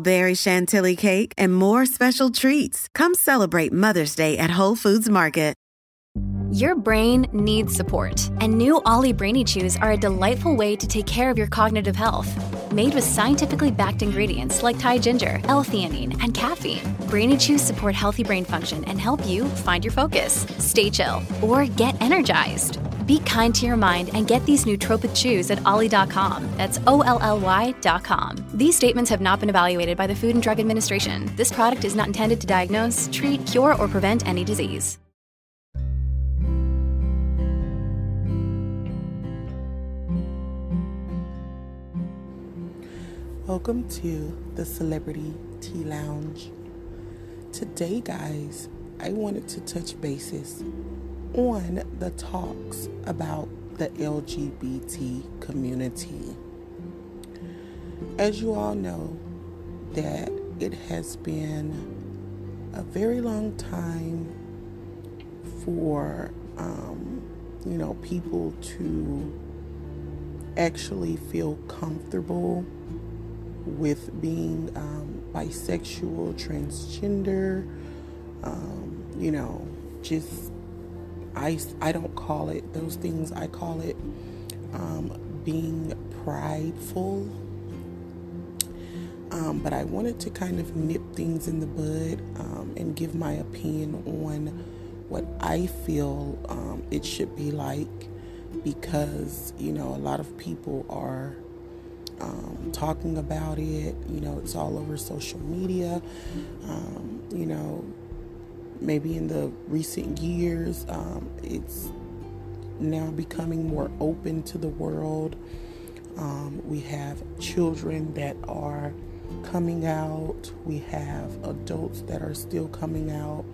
berry chantilly cake, and more special treats. Come celebrate Mother's Day at Whole Foods Market. Your brain needs support, and new Olly Brainy Chews are a delightful way to take care of your cognitive health. Made with scientifically backed ingredients like Thai ginger, L-theanine, and caffeine, Brainy Chews support healthy brain function and help you find your focus, stay chill, or get energized. Be kind to your mind and get these nootropic chews at olly.com. That's O L L Y.com. These statements have not been evaluated by the Food and Drug Administration. This product is not intended to diagnose, treat, cure, or prevent any disease. Welcome to the Celebrity Tea Lounge. Today, guys, I wanted to touch bases on the talks about the LGBT community. As you all know, that it has been a very long time for um, you know people to actually feel comfortable with being um, bisexual, transgender, um, you know, just I, I don't call it those things. I call it um, being prideful. Um, but I wanted to kind of nip things in the bud um, and give my opinion on what I feel um, it should be like because, you know, a lot of people are um, talking about it. You know, it's all over social media. Um, you know, maybe in the recent years, um, it's now becoming more open to the world. Um, we have children that are coming out, we have adults that are still coming out,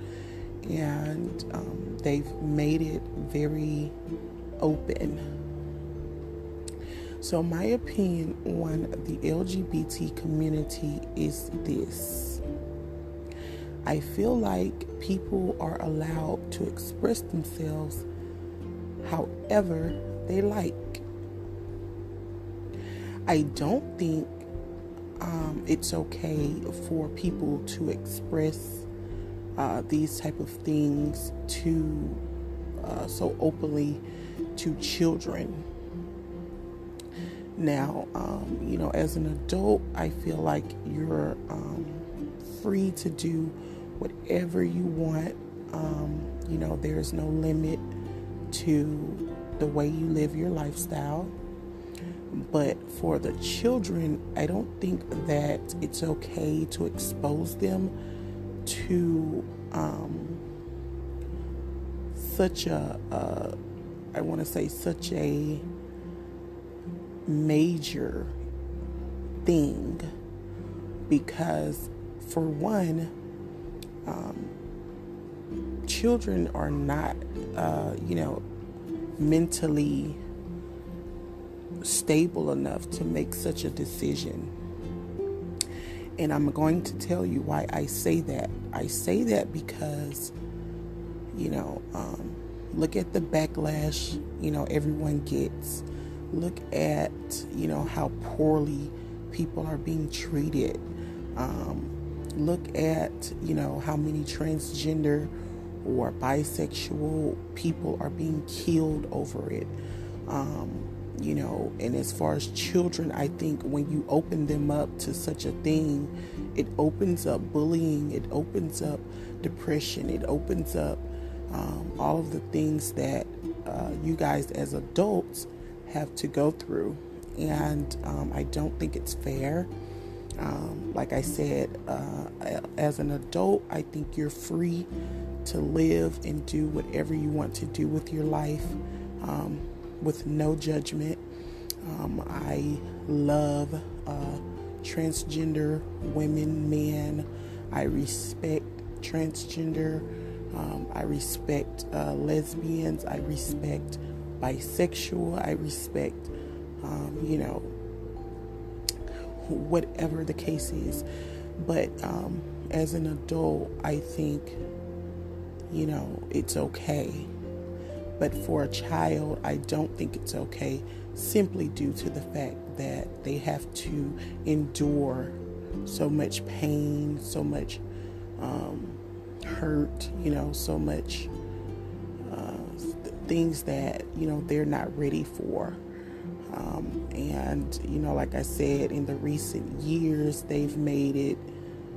and um, they've made it very open. So, my opinion on the LGBT community is this I feel like people are allowed to express themselves however they like. I don't think um, it's okay for people to express uh, these type of things to uh, so openly to children now, um, you know, as an adult, I feel like you're um, free to do whatever you want. Um, you know, there's no limit to the way you live your lifestyle. But for the children, I don't think that it's okay to expose them to um, such a, I want to say, such a major thing because, for one, um, children are not, uh, you know, mentally stable enough to make such a decision. And I'm going to tell you why I say that. I say that because, you know, um, look at the backlash, you know, everyone gets look at you know how poorly people are being treated um, look at you know how many transgender or bisexual people are being killed over it um, you know and as far as children i think when you open them up to such a thing it opens up bullying it opens up depression it opens up um, all of the things that uh, you guys as adults have to go through. And um, I don't think it's fair. Um, like I said, uh, as an adult, I think you're free to live and do whatever you want to do with your life um, with no judgment. Um, I love uh, transgender women, men. I respect transgender. Um, I respect uh, lesbians. I respect bisexual. I respect, um, you know, whatever the case is. But um, as an adult, I think, you know, it's okay. But for a child, I don't think it's okay simply due to the fact that they have to endure so much pain, so much um, hurt, you know, so much uh, things that, you know, they're not ready for. Um, and, you know, like I said, in the recent years, they've made it,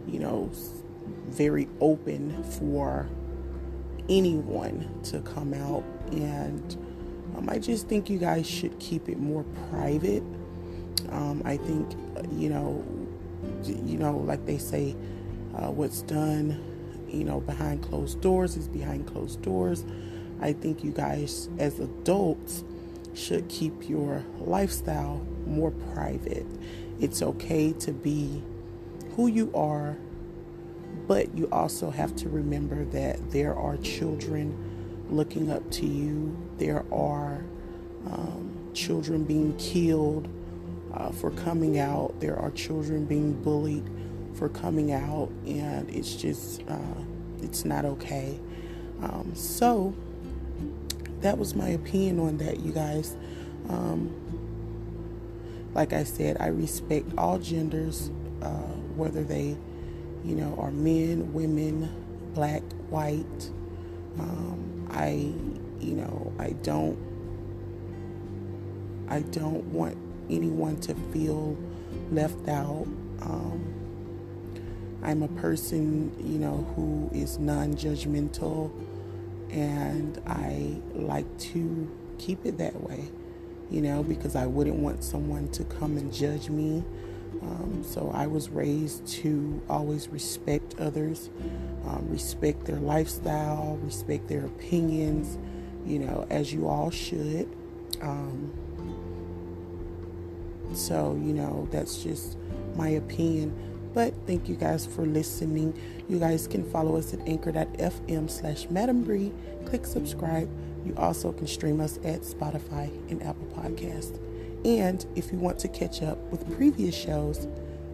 you know, very open for anyone to come out. And um, I just think you guys should keep it more private. Um, I think, you know, you know, like they say, uh, what's done, you know, behind closed doors is behind closed doors. I think you guys, as adults, should keep your lifestyle more private. It's okay to be who you are, but you also have to remember that there are children looking up to you. There are um, children being killed uh, for coming out. There are children being bullied for coming out, and it's just, uh, it's not okay. Um, so, that was my opinion on that, you guys. Um, like I said, I respect all genders, uh, whether they, you know, are men, women, black, white. Um, I, you know, I don't, I don't want anyone to feel left out. Um, I'm a person, you know, who is non-judgmental and I like to keep it that way, you know, because I wouldn't want someone to come and judge me. Um, so I was raised to always respect others, um, respect their lifestyle, respect their opinions, you know, as you all should. Um, so, you know, that's just my opinion. But thank you guys for listening. You guys can follow us at anchor.fm slash Madam Bree. Click subscribe. You also can stream us at Spotify and Apple Podcast. And if you want to catch up with previous shows,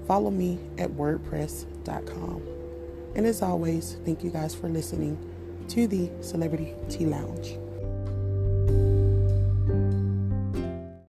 follow me at wordpress.com. And as always, thank you guys for listening to the Celebrity Tea Lounge.